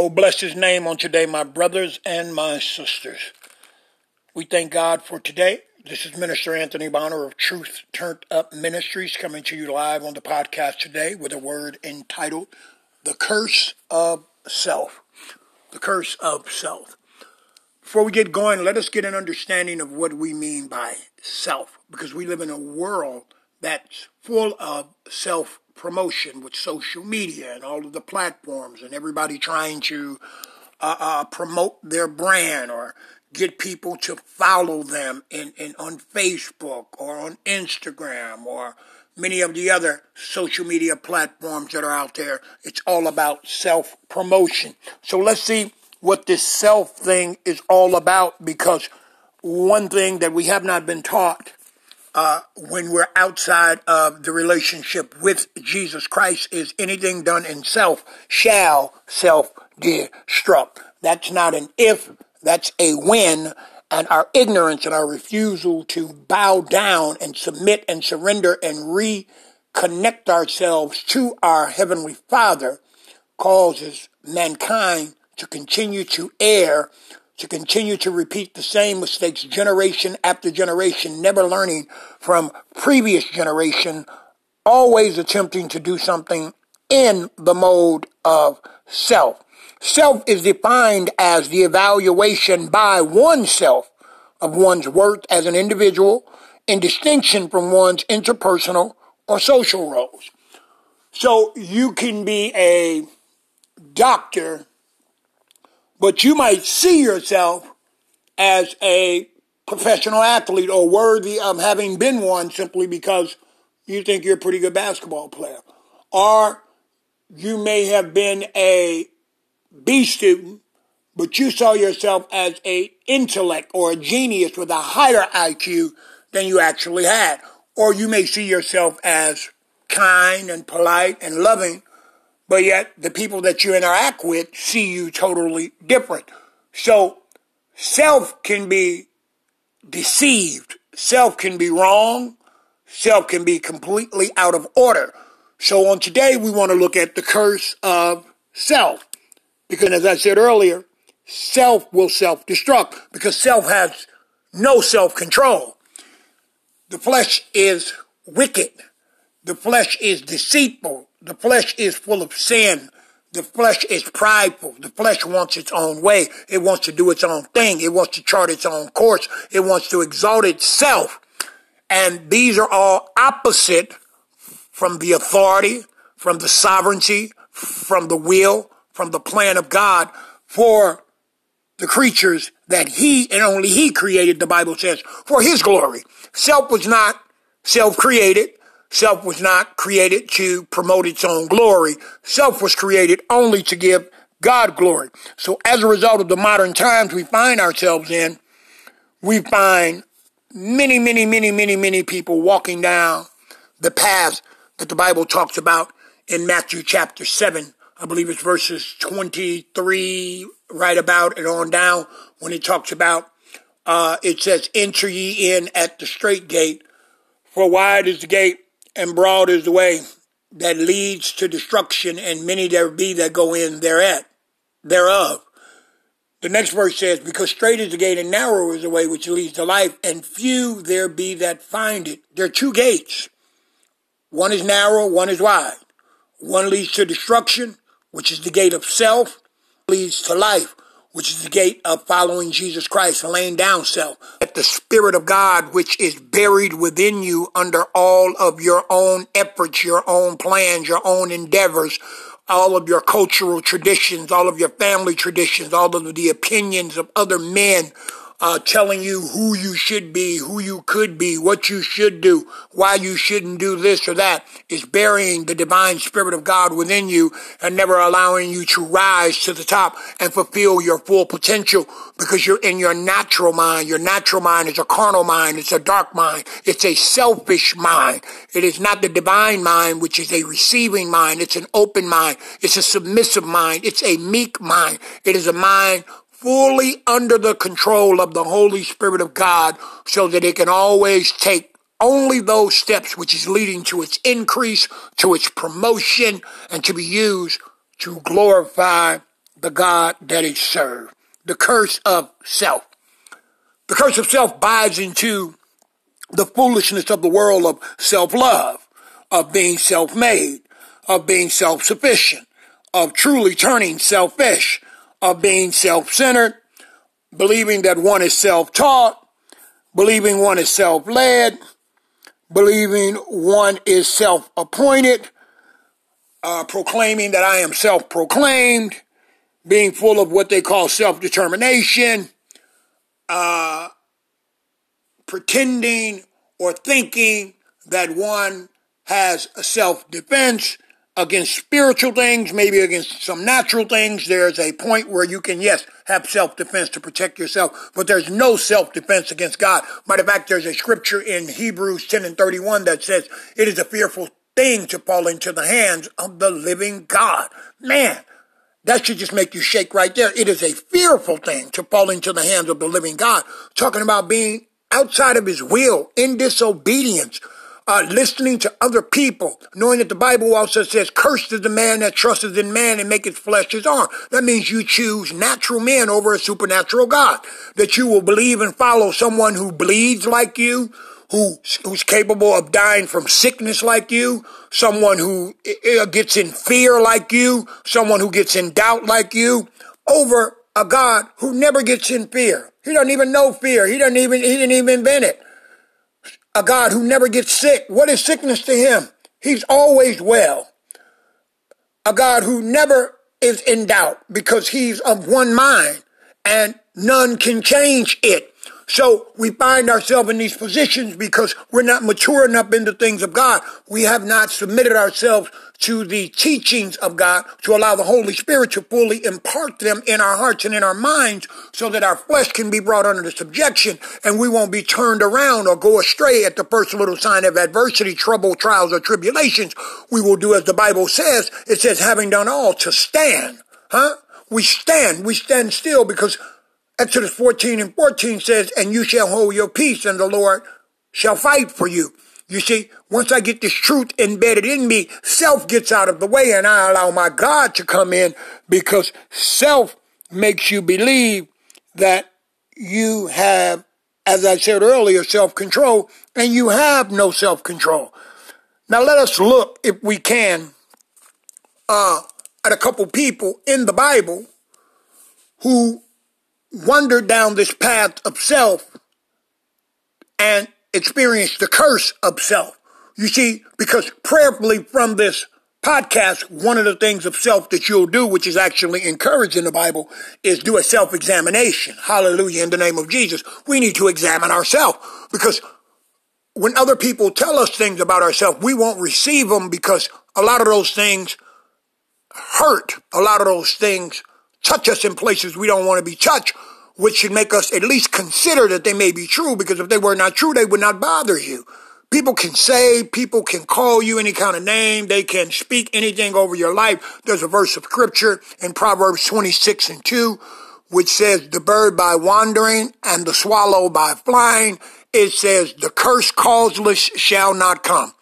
Oh, bless his name on today, my brothers and my sisters. We thank God for today. This is Minister Anthony Bonner of Truth Turned Up Ministries coming to you live on the podcast today with a word entitled The Curse of Self. The Curse of Self. Before we get going, let us get an understanding of what we mean by self because we live in a world that's full of self promotion with social media and all of the platforms and everybody trying to uh, uh, promote their brand or get people to follow them in, in on Facebook or on Instagram or many of the other social media platforms that are out there. It's all about self promotion. So let's see what this self thing is all about because one thing that we have not been taught uh, when we're outside of the relationship with Jesus Christ is anything done in self shall self destruct. That's not an if, that's a when. And our ignorance and our refusal to bow down and submit and surrender and reconnect ourselves to our Heavenly Father causes mankind to continue to err to continue to repeat the same mistakes generation after generation, never learning from previous generation, always attempting to do something in the mode of self. Self is defined as the evaluation by oneself of one's worth as an individual in distinction from one's interpersonal or social roles. So you can be a doctor but you might see yourself as a professional athlete or worthy of having been one simply because you think you're a pretty good basketball player. Or you may have been a B student, but you saw yourself as a intellect or a genius with a higher IQ than you actually had. Or you may see yourself as kind and polite and loving, but yet the people that you interact with see you totally different. So self can be deceived. Self can be wrong. Self can be completely out of order. So on today, we want to look at the curse of self. Because as I said earlier, self will self-destruct because self has no self-control. The flesh is wicked. The flesh is deceitful. The flesh is full of sin. The flesh is prideful. The flesh wants its own way. It wants to do its own thing. It wants to chart its own course. It wants to exalt itself. And these are all opposite from the authority, from the sovereignty, from the will, from the plan of God for the creatures that he and only he created, the Bible says, for his glory. Self was not self-created. Self was not created to promote its own glory. Self was created only to give God glory. So as a result of the modern times we find ourselves in, we find many, many, many, many, many people walking down the path that the Bible talks about in Matthew chapter 7. I believe it's verses 23 right about and on down when it talks about, uh, it says, enter ye in at the strait gate, for wide is the gate and broad is the way that leads to destruction, and many there be that go in thereat, thereof. The next verse says, Because strait is the gate and narrow is the way which leads to life, and few there be that find it. There are two gates. One is narrow, one is wide. One leads to destruction, which is the gate of self, leads to life, which is the gate of following Jesus Christ, laying down self. That the Spirit of God, which is buried within you under all of your own efforts, your own plans, your own endeavors, all of your cultural traditions, all of your family traditions, all of the opinions of other men, uh, telling you who you should be, who you could be, what you should do, why you shouldn't do this or that, is burying the divine spirit of God within you and never allowing you to rise to the top and fulfill your full potential because you're in your natural mind. Your natural mind is a carnal mind. It's a dark mind. It's a selfish mind. It is not the divine mind, which is a receiving mind. It's an open mind. It's a submissive mind. It's a meek mind. It is a mind fully under the control of the Holy Spirit of God so that it can always take only those steps which is leading to its increase, to its promotion, and to be used to glorify the God that it serves. The curse of self. The curse of self buys into the foolishness of the world of self-love, of being self-made, of being self-sufficient, of truly turning selfish, of being self-centered, believing that one is self-taught, believing one is self-led, believing one is self-appointed, uh, proclaiming that I am self-proclaimed, being full of what they call self-determination, uh, pretending or thinking that one has a self-defense against spiritual things, maybe against some natural things. There's a point where you can, yes, have self-defense to protect yourself, but there's no self-defense against God. Matter of fact, there's a scripture in Hebrews 10 and 31 that says it is a fearful thing to fall into the hands of the living God. Man, that should just make you shake right there. It is a fearful thing to fall into the hands of the living God. Talking about being outside of his will, in disobedience, uh, listening to other people, knowing that the Bible also says, cursed is the man that trusteth in man and maketh flesh his arm. That means you choose natural men over a supernatural God. That you will believe and follow someone who bleeds like you, who who's capable of dying from sickness like you, someone who gets in fear like you, someone who gets in doubt like you, over a God who never gets in fear. He doesn't even know fear. He doesn't even he didn't even invent it. A God who never gets sick. What is sickness to him? He's always well. A God who never is in doubt because he's of one mind and none can change it. So we find ourselves in these positions because we're not mature enough in the things of God. We have not submitted ourselves to the teachings of God to allow the Holy Spirit to fully impart them in our hearts and in our minds so that our flesh can be brought under subjection and we won't be turned around or go astray at the first little sign of adversity, trouble, trials, or tribulations. We will do as the Bible says. It says, having done all to stand. Huh? We stand. We stand still because Exodus 14 and 14 says, and you shall hold your peace and the Lord shall fight for you. You see, once I get this truth embedded in me, self gets out of the way and I allow my God to come in because self makes you believe that you have, as I said earlier, self-control and you have no self-control. Now let us look, if we can, uh, at a couple people in the Bible who wandered down this path of self and experience the curse of self. You see, because prayerfully from this podcast, one of the things of self that you'll do, which is actually encouraged in the Bible, is do a self-examination. Hallelujah, in the name of Jesus. We need to examine ourselves because when other people tell us things about ourselves, we won't receive them because a lot of those things hurt. A lot of those things touch us in places we don't want to be touched, which should make us at least consider that they may be true, because if they were not true, they would not bother you. People can say, people can call you any kind of name, they can speak anything over your life. There's a verse of scripture in Proverbs 26 and 2, which says, the bird by wandering and the swallow by flying. It says, the curse causeless shall not come.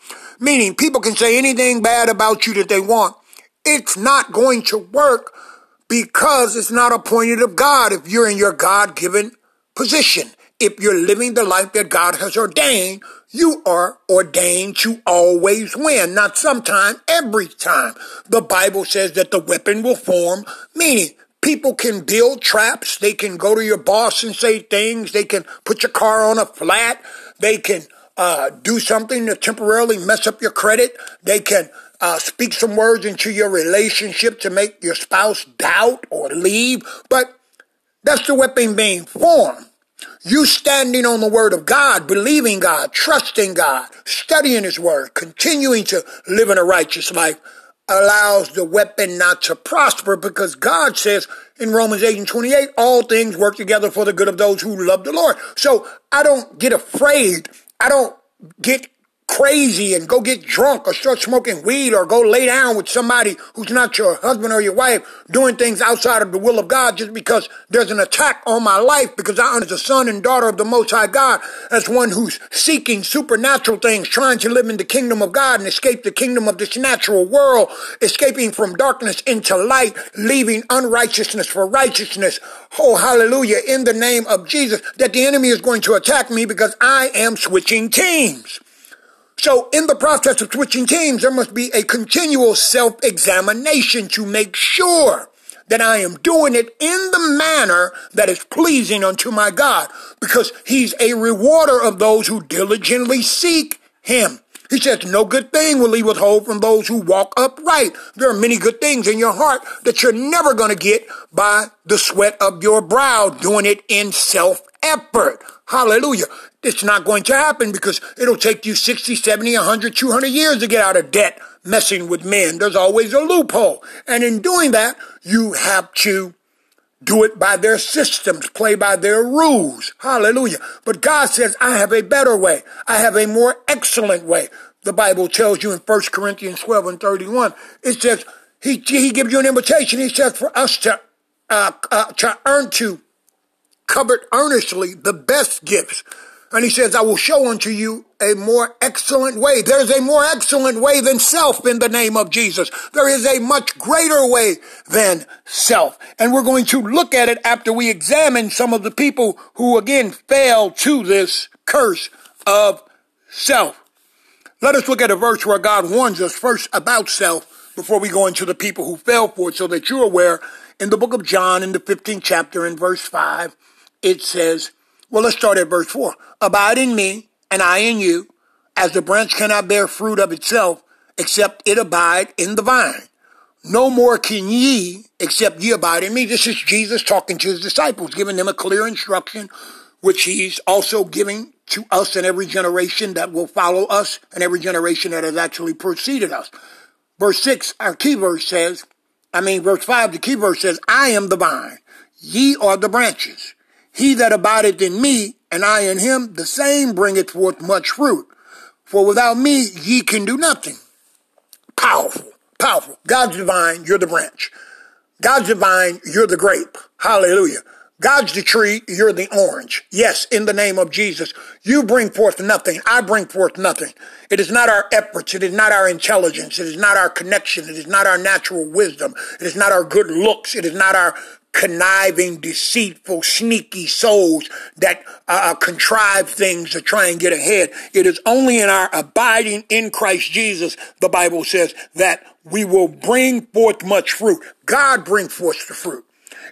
Meaning, people can say anything bad about you that they want. It's not going to work because it's not appointed of God if you're in your God given position. If you're living the life that God has ordained, you are ordained to always win, not sometime, every time. The Bible says that the weapon will form, meaning people can build traps. They can go to your boss and say things. They can put your car on a flat. They can uh, do something to temporarily mess up your credit. They can uh, speak some words into your relationship to make your spouse doubt or leave, but that's the weapon being formed. You standing on the word of God, believing God, trusting God, studying his word, continuing to live in a righteous life allows the weapon not to prosper because God says in Romans 8 and 28, all things work together for the good of those who love the Lord. So I don't get afraid. I don't get crazy and go get drunk or start smoking weed or go lay down with somebody who's not your husband or your wife doing things outside of the will of God just because there's an attack on my life because I am a son and daughter of the Most High God as one who's seeking supernatural things, trying to live in the kingdom of God and escape the kingdom of this natural world, escaping from darkness into light, leaving unrighteousness for righteousness. Oh, hallelujah, in the name of Jesus, that the enemy is going to attack me because I am switching teams. So in the process of switching teams, there must be a continual self-examination to make sure that I am doing it in the manner that is pleasing unto my God, because he's a rewarder of those who diligently seek him. He says, no good thing will he withhold from those who walk upright. There are many good things in your heart that you're never going to get by the sweat of your brow, doing it in self effort. Hallelujah. It's not going to happen because it'll take you 60, 70, 100, 200 years to get out of debt messing with men. There's always a loophole. And in doing that, you have to do it by their systems, play by their rules. Hallelujah. But God says, I have a better way. I have a more excellent way. The Bible tells you in 1 Corinthians 12 and 31, it says, he, he gives you an invitation. He says for us to, uh, uh, to earn to covet earnestly the best gifts and he says, I will show unto you a more excellent way. There's a more excellent way than self in the name of Jesus. There is a much greater way than self. And we're going to look at it after we examine some of the people who again fell to this curse of self. Let us look at a verse where God warns us first about self before we go into the people who fell for it so that you're aware. In the book of John, in the 15th chapter, in verse 5, it says, well, let's start at verse 4. Abide in me, and I in you, as the branch cannot bear fruit of itself, except it abide in the vine. No more can ye, except ye abide in me. This is Jesus talking to his disciples, giving them a clear instruction, which he's also giving to us and every generation that will follow us and every generation that has actually preceded us. Verse 6, our key verse says, I mean, verse 5, the key verse says, I am the vine, ye are the branches. He that abideth in me, and I in him, the same bringeth forth much fruit. For without me, ye can do nothing. Powerful, powerful. God's divine, you're the branch. God's divine, you're the grape. Hallelujah. God's the tree, you're the orange. Yes, in the name of Jesus, you bring forth nothing. I bring forth nothing. It is not our efforts. It is not our intelligence. It is not our connection. It is not our natural wisdom. It is not our good looks. It is not our conniving, deceitful, sneaky souls that uh, uh, contrive things to try and get ahead. It is only in our abiding in Christ Jesus, the Bible says, that we will bring forth much fruit. God bring forth the fruit.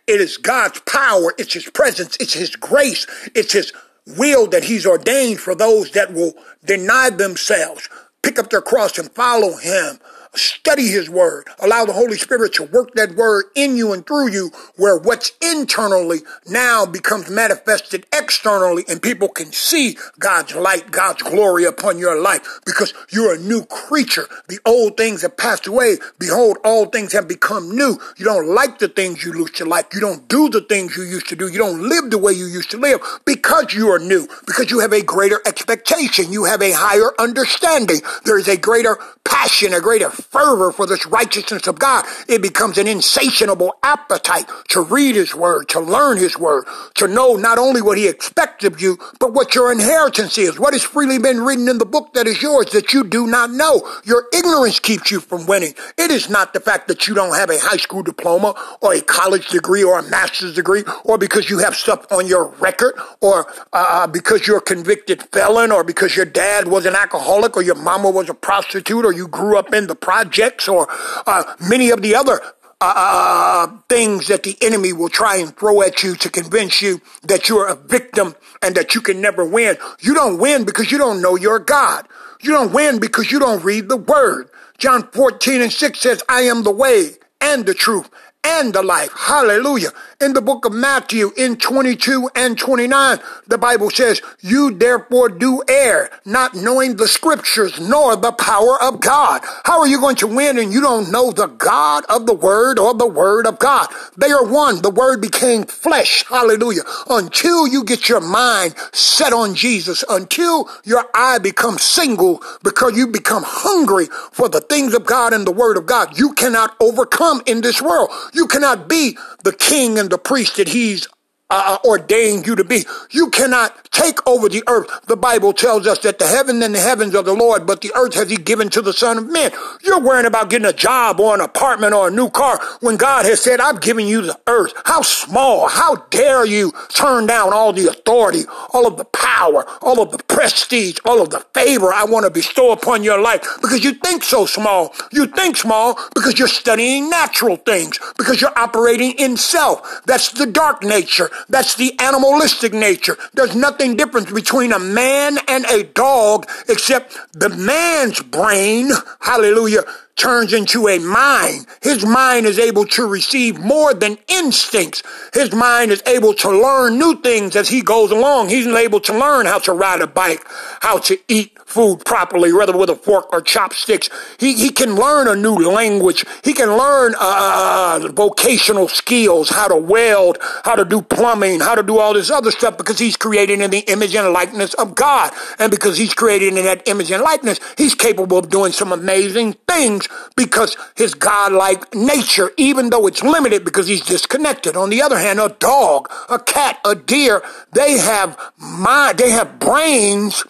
It is God's power. It's his presence. It's his grace. It's his will that he's ordained for those that will deny themselves, pick up their cross and follow him Study his word. Allow the Holy Spirit to work that word in you and through you where what's internally now becomes manifested externally and people can see God's light, God's glory upon your life because you're a new creature. The old things have passed away. Behold, all things have become new. You don't like the things you used to like. You don't do the things you used to do. You don't live the way you used to live because you are new, because you have a greater expectation. You have a higher understanding. There is a greater passion, a greater fervor for this righteousness of God. It becomes an insatiable appetite to read His Word, to learn His Word, to know not only what He expects of you, but what your inheritance is, what has freely been written in the book that is yours that you do not know. Your ignorance keeps you from winning. It is not the fact that you don't have a high school diploma or a college degree or a master's degree or because you have stuff on your record or uh, uh because you're a convicted felon or because your dad was an alcoholic or your mama was a prostitute or you grew up in the projects or uh, many of the other uh, uh, things that the enemy will try and throw at you to convince you that you're a victim and that you can never win. You don't win because you don't know your God. You don't win because you don't read the word. John 14 and 6 says, I am the way and the truth and the life. Hallelujah. In the book of Matthew, in 22 and 29, the Bible says, You therefore do err, not knowing the scriptures nor the power of God. How are you going to win and you don't know the God of the word or the word of God? They are one. The word became flesh. Hallelujah. Until you get your mind set on Jesus, until your eye becomes single because you become hungry for the things of God and the word of God, you cannot overcome in this world. You cannot be the king and the priest that he's uh, ordained you to be. You cannot take over the earth. The Bible tells us that the heaven and the heavens are the Lord, but the earth has he given to the Son of Man. You're worrying about getting a job or an apartment or a new car when God has said, I've given you the earth. How small, how dare you turn down all the authority, all of the power, all of the prestige, all of the favor I want to bestow upon your life because you think so small. You think small because you're studying natural things, because you're operating in self. That's the dark nature. That's the animalistic nature. There's nothing different between a man and a dog except the man's brain, hallelujah, turns into a mind. His mind is able to receive more than instincts. His mind is able to learn new things as he goes along. He's able to learn how to ride a bike, how to eat food properly, whether with a fork or chopsticks. He, he can learn a new language. He can learn uh, uh, uh, vocational skills, how to weld, how to do plumbing, how to do all this other stuff because he's created in the image and likeness of God. And because he's created in that image and likeness, he's capable of doing some amazing things because his godlike nature, even though it's limited because he's disconnected. On the other hand, a dog, a cat, a deer, they have mind, they have brains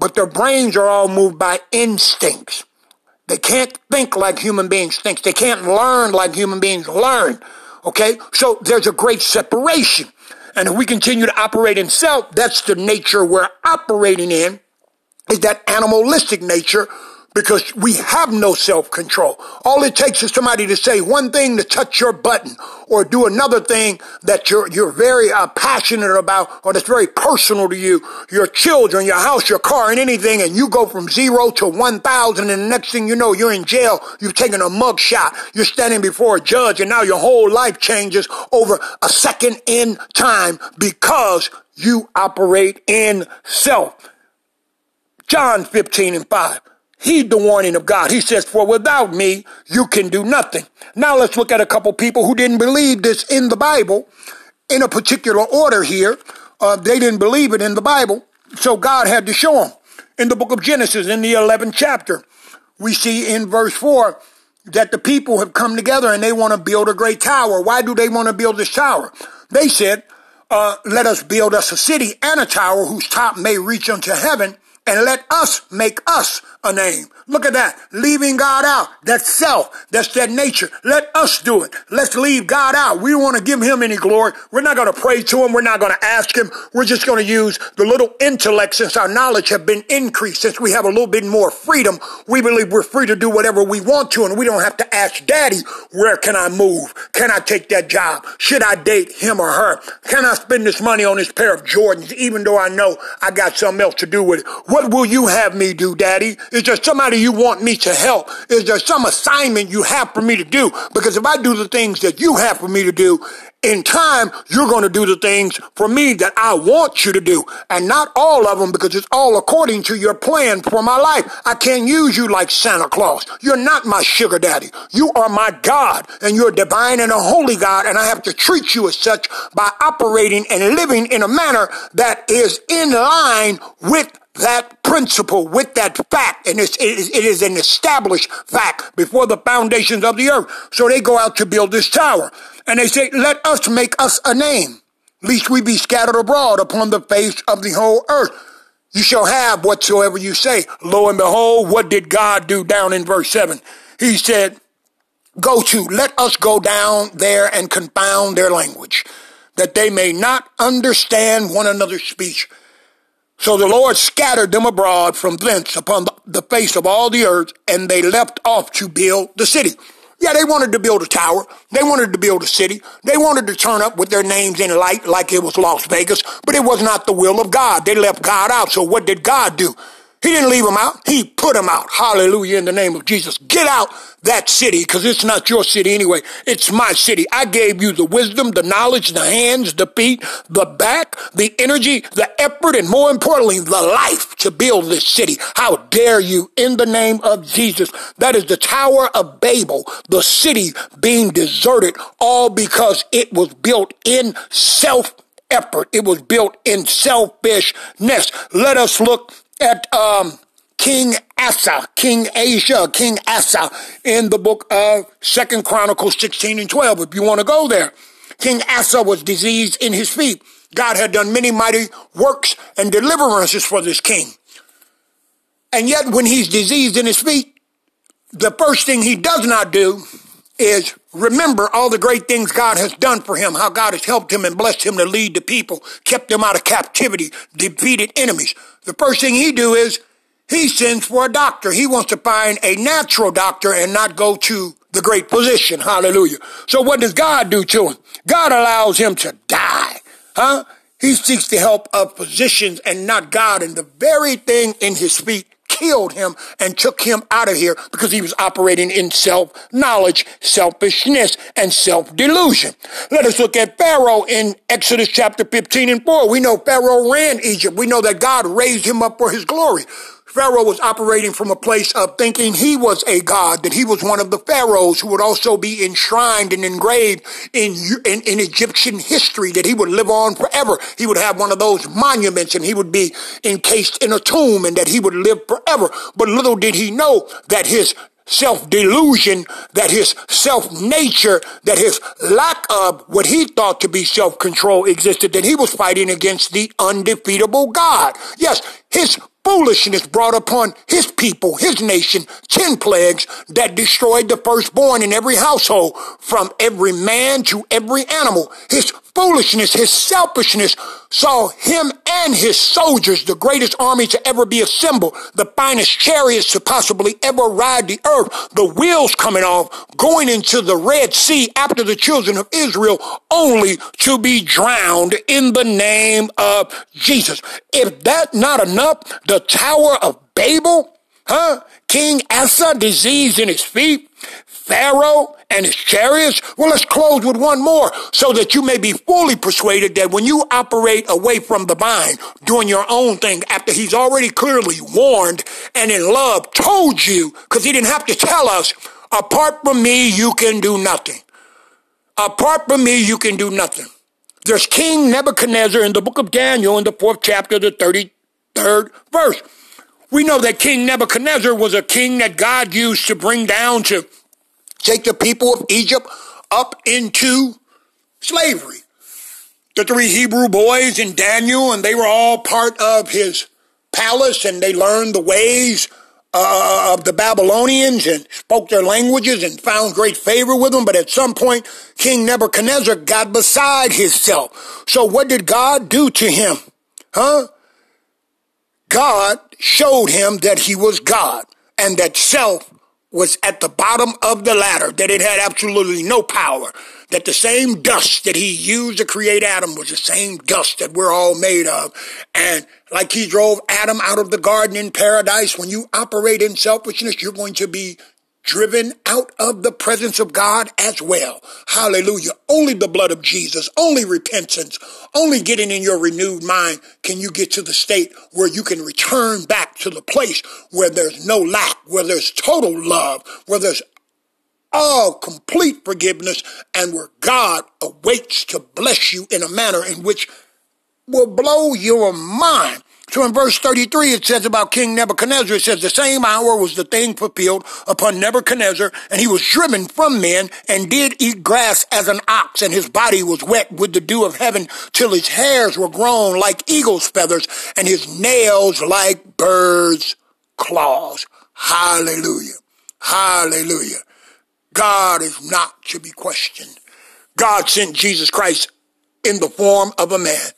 but their brains are all moved by instincts. They can't think like human beings think. They can't learn like human beings learn. Okay? So there's a great separation. And if we continue to operate in self, that's the nature we're operating in, is that animalistic nature because we have no self-control. All it takes is somebody to say one thing to touch your button or do another thing that you're, you're very uh, passionate about or that's very personal to you, your children, your house, your car, and anything, and you go from zero to 1,000 and the next thing you know, you're in jail, you've taken a mug shot, you're standing before a judge, and now your whole life changes over a second in time because you operate in self. John 15 and 5. Heed the warning of God. He says, for without me, you can do nothing. Now let's look at a couple people who didn't believe this in the Bible in a particular order here. Uh, they didn't believe it in the Bible. So God had to show them. In the book of Genesis, in the 11th chapter, we see in verse 4 that the people have come together and they want to build a great tower. Why do they want to build this tower? They said, uh, let us build us a city and a tower whose top may reach unto heaven and let us make us a name. Look at that. Leaving God out. That's self. That's that nature. Let us do it. Let's leave God out. We don't want to give him any glory. We're not going to pray to him. We're not going to ask him. We're just going to use the little intellect since our knowledge have been increased, since we have a little bit more freedom. We believe we're free to do whatever we want to and we don't have to ask daddy, where can I move? Can I take that job? Should I date him or her? Can I spend this money on this pair of Jordans even though I know I got something else to do with it? What will you have me do, daddy? Is there somebody you want me to help? Is there some assignment you have for me to do? Because if I do the things that you have for me to do, in time, you're going to do the things for me that I want you to do. And not all of them because it's all according to your plan for my life. I can't use you like Santa Claus. You're not my sugar daddy. You are my God and you're divine and a holy God. And I have to treat you as such by operating and living in a manner that is in line with that principle with that fact, and it's, it, is, it is an established fact before the foundations of the earth. So they go out to build this tower, and they say, let us make us a name, lest we be scattered abroad upon the face of the whole earth. You shall have whatsoever you say. Lo and behold, what did God do down in verse 7? He said, Go to, let us go down there and confound their language, that they may not understand one another's speech. So the Lord scattered them abroad from thence upon the face of all the earth, and they left off to build the city. Yeah, they wanted to build a tower. They wanted to build a city. They wanted to turn up with their names in light like it was Las Vegas, but it was not the will of God. They left God out. So what did God do? He didn't leave them out. He put them out. Hallelujah in the name of Jesus. Get out that city because it's not your city anyway. It's my city. I gave you the wisdom, the knowledge, the hands, the feet, the back, the energy, the effort, and more importantly, the life to build this city. How dare you in the name of Jesus? That is the Tower of Babel, the city being deserted all because it was built in self effort. It was built in selfishness. Let us look at um, King Asa, King Asia, King Asa in the book of Second Chronicles 16 and 12, if you want to go there. King Asa was diseased in his feet. God had done many mighty works and deliverances for this king. And yet when he's diseased in his feet, the first thing he does not do is remember all the great things God has done for him, how God has helped him and blessed him to lead the people, kept them out of captivity, defeated enemies. The first thing he do is he sends for a doctor. He wants to find a natural doctor and not go to the great physician. Hallelujah. So what does God do to him? God allows him to die. Huh? He seeks the help of physicians and not God. And the very thing in his feet killed him and took him out of here because he was operating in self-knowledge, selfishness, and self-delusion. Let us look at Pharaoh in Exodus chapter 15 and 4. We know Pharaoh ran Egypt. We know that God raised him up for his glory. Pharaoh was operating from a place of thinking he was a god, that he was one of the pharaohs who would also be enshrined and engraved in, in, in, Egyptian history, that he would live on forever. He would have one of those monuments and he would be encased in a tomb and that he would live forever. But little did he know that his self-delusion, that his self-nature, that his lack of what he thought to be self-control existed, that he was fighting against the undefeatable God. Yes, his foolishness brought upon his people, his nation, ten plagues that destroyed the firstborn in every household, from every man to every animal. His foolishness, his selfishness saw him and his soldiers, the greatest army to ever be assembled, the finest chariots to possibly ever ride the earth, the wheels coming off, going into the Red Sea after the children of Israel, only to be drowned in the name of Jesus. If that not enough, the Tower of Babel, huh? King Asa, disease in his feet, Pharaoh, and his chariots? Well, let's close with one more so that you may be fully persuaded that when you operate away from the vine, doing your own thing after he's already clearly warned and in love told you, because he didn't have to tell us, apart from me, you can do nothing. Apart from me, you can do nothing. There's King Nebuchadnezzar in the book of Daniel in the fourth chapter, the 33rd verse. We know that King Nebuchadnezzar was a king that God used to bring down to take the people of Egypt up into slavery. The three Hebrew boys and Daniel, and they were all part of his palace, and they learned the ways uh, of the Babylonians and spoke their languages and found great favor with them. But at some point, King Nebuchadnezzar got beside himself. So what did God do to him? Huh? God showed him that he was God and that self was at the bottom of the ladder, that it had absolutely no power, that the same dust that he used to create Adam was the same dust that we're all made of. And like he drove Adam out of the garden in paradise, when you operate in selfishness, you're going to be driven out of the presence of God as well. Hallelujah. Only the blood of Jesus, only repentance, only getting in your renewed mind can you get to the state where you can return back to the place where there's no lack, where there's total love, where there's all complete forgiveness, and where God awaits to bless you in a manner in which will blow your mind. So in verse 33, it says about King Nebuchadnezzar, it says, the same hour was the thing fulfilled upon Nebuchadnezzar, and he was driven from men and did eat grass as an ox, and his body was wet with the dew of heaven till his hairs were grown like eagle's feathers and his nails like bird's claws. Hallelujah. Hallelujah. God is not to be questioned. God sent Jesus Christ in the form of a man.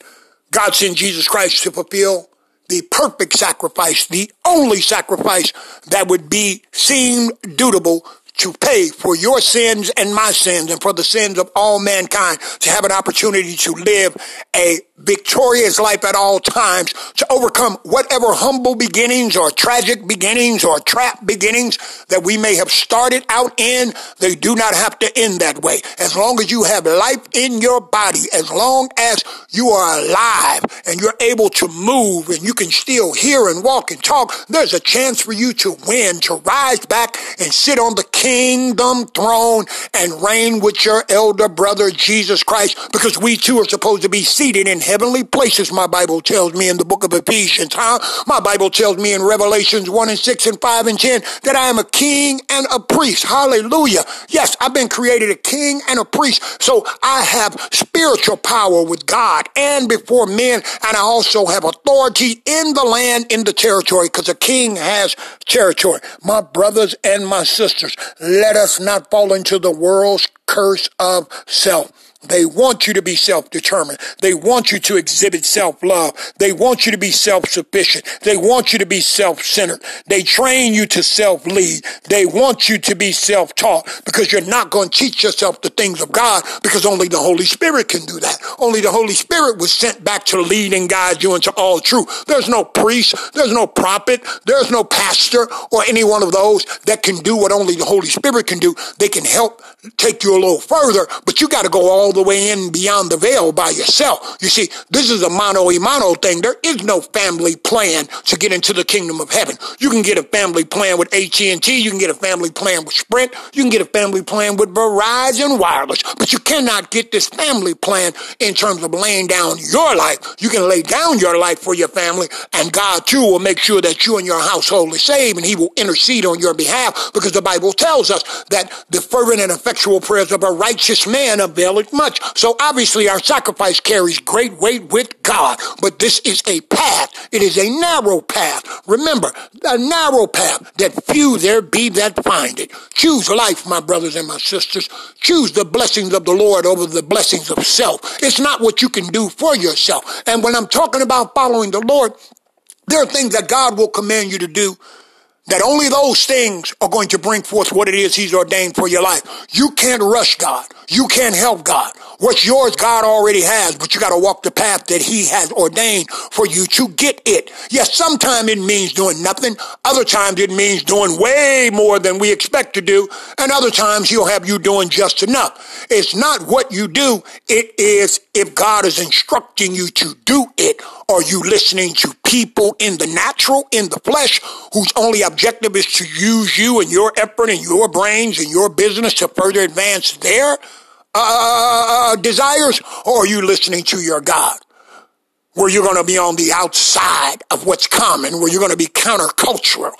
God sent Jesus Christ to fulfill the perfect sacrifice, the only sacrifice that would be seemed dutable to pay for your sins and my sins and for the sins of all mankind to have an opportunity to live a victorious life at all times to overcome whatever humble beginnings or tragic beginnings or trap beginnings that we may have started out in. They do not have to end that way. As long as you have life in your body, as long as you are alive and you're able to move and you can still hear and walk and talk, there's a chance for you to win, to rise back and sit on the kingdom throne and reign with your elder brother Jesus Christ because we too are supposed to be seated in heavenly places, my Bible tells me in the book of Ephesians. Huh? My Bible tells me in Revelations 1 and 6 and 5 and 10 that I am a king and a priest. Hallelujah. Yes, I've been created a king and a priest. So I have spiritual power with God and before men. And I also have authority in the land, in the territory, because a king has territory. My brothers and my sisters, let us not fall into the world's curse of self. They want you to be self-determined. They want you to exhibit self-love. They want you to be self-sufficient. They want you to be self-centered. They train you to self-lead. They want you to be self-taught because you're not going to teach yourself the things of God because only the Holy Spirit can do that. Only the Holy Spirit was sent back to lead and guide you into all truth. There's no priest. There's no prophet. There's no pastor or any one of those that can do what only the Holy Spirit can do. They can help take you little further, but you got to go all the way in beyond the veil by yourself. You see, this is a mano a mano thing. There is no family plan to get into the kingdom of heaven. You can get a family plan with AT&T. You can get a family plan with Sprint. You can get a family plan with Verizon Wireless. But you cannot get this family plan in terms of laying down your life. You can lay down your life for your family and God too will make sure that you and your household is saved and he will intercede on your behalf because the Bible tells us that the fervent and effectual prayers of a righteous man availeth much. So obviously our sacrifice carries great weight with God, but this is a path. It is a narrow path. Remember, a narrow path that few there be that find it. Choose life, my brothers and my sisters. Choose the blessings of the Lord over the blessings of self. It's not what you can do for yourself. And when I'm talking about following the Lord, there are things that God will command you to do that only those things are going to bring forth what it is he's ordained for your life. You can't rush God. You can't help God. What's yours, God already has, but you got to walk the path that he has ordained for you to get it. Yes, sometimes it means doing nothing. Other times it means doing way more than we expect to do. And other times he'll have you doing just enough. It's not what you do. It is if God is instructing you to do it. Are you listening to people in the natural, in the flesh, whose only objective is to use you and your effort and your brains and your business to further advance their Uh, uh, uh, uh, desires, or are you listening to your God? Where you're going to be on the outside of what's common, where you're going to be countercultural,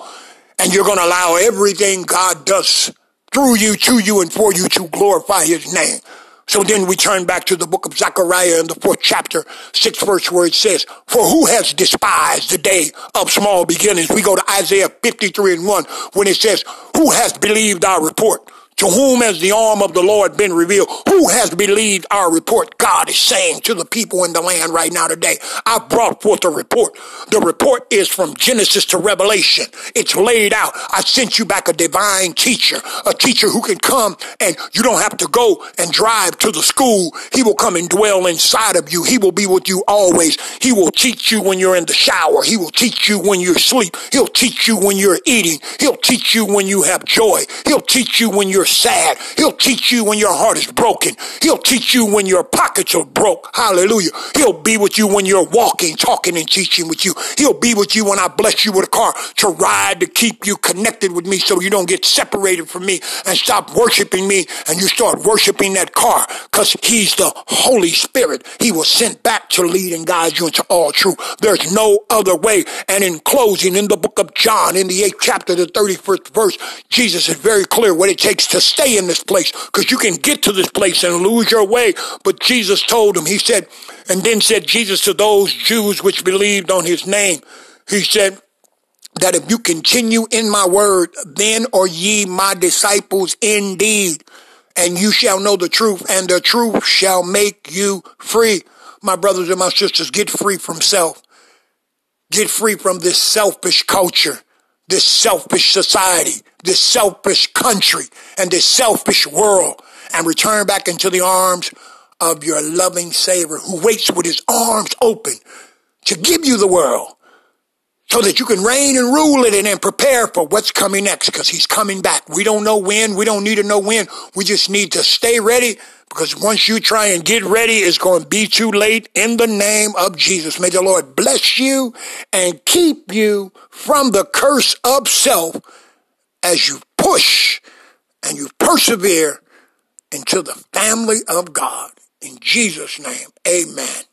and you're going to allow everything God does through you, to you, and for you to glorify his name. So then we turn back to the book of Zechariah in the fourth chapter, sixth verse, where it says, For who has despised the day of small beginnings? We go to Isaiah 53 and 1 when it says, Who has believed our report? To whom has the arm of the Lord been revealed? Who has believed our report? God is saying to the people in the land right now today, I brought forth a report. The report is from Genesis to Revelation. It's laid out. I sent you back a divine teacher, a teacher who can come and you don't have to go and drive to the school. He will come and dwell inside of you. He will be with you always. He will teach you when you're in the shower. He will teach you when you're asleep. He'll teach you when you're eating. He'll teach you when you have joy. He'll teach you when you're you're sad. He'll teach you when your heart is broken. He'll teach you when your pockets are broke. Hallelujah. He'll be with you when you're walking, talking and teaching with you. He'll be with you when I bless you with a car to ride to keep you connected with me so you don't get separated from me and stop worshiping me and you start worshiping that car because he's the Holy Spirit. He was sent back to lead and guide you into all truth. There's no other way. And in closing, in the book of John, in the eighth chapter, the 31st verse, Jesus is very clear what it takes to stay in this place because you can get to this place and lose your way. But Jesus told him, he said, and then said Jesus to those Jews which believed on his name, he said, that if you continue in my word, then are ye my disciples indeed, and you shall know the truth, and the truth shall make you free. My brothers and my sisters, get free from self. Get free from this selfish culture this selfish society, this selfish country, and this selfish world, and return back into the arms of your loving Savior who waits with his arms open to give you the world so that you can reign and rule it and prepare for what's coming next because he's coming back. We don't know when. We don't need to know when. We just need to stay ready because once you try and get ready, it's going to be too late in the name of Jesus. May the Lord bless you and keep you from the curse of self as you push and you persevere into the family of God. In Jesus' name, amen.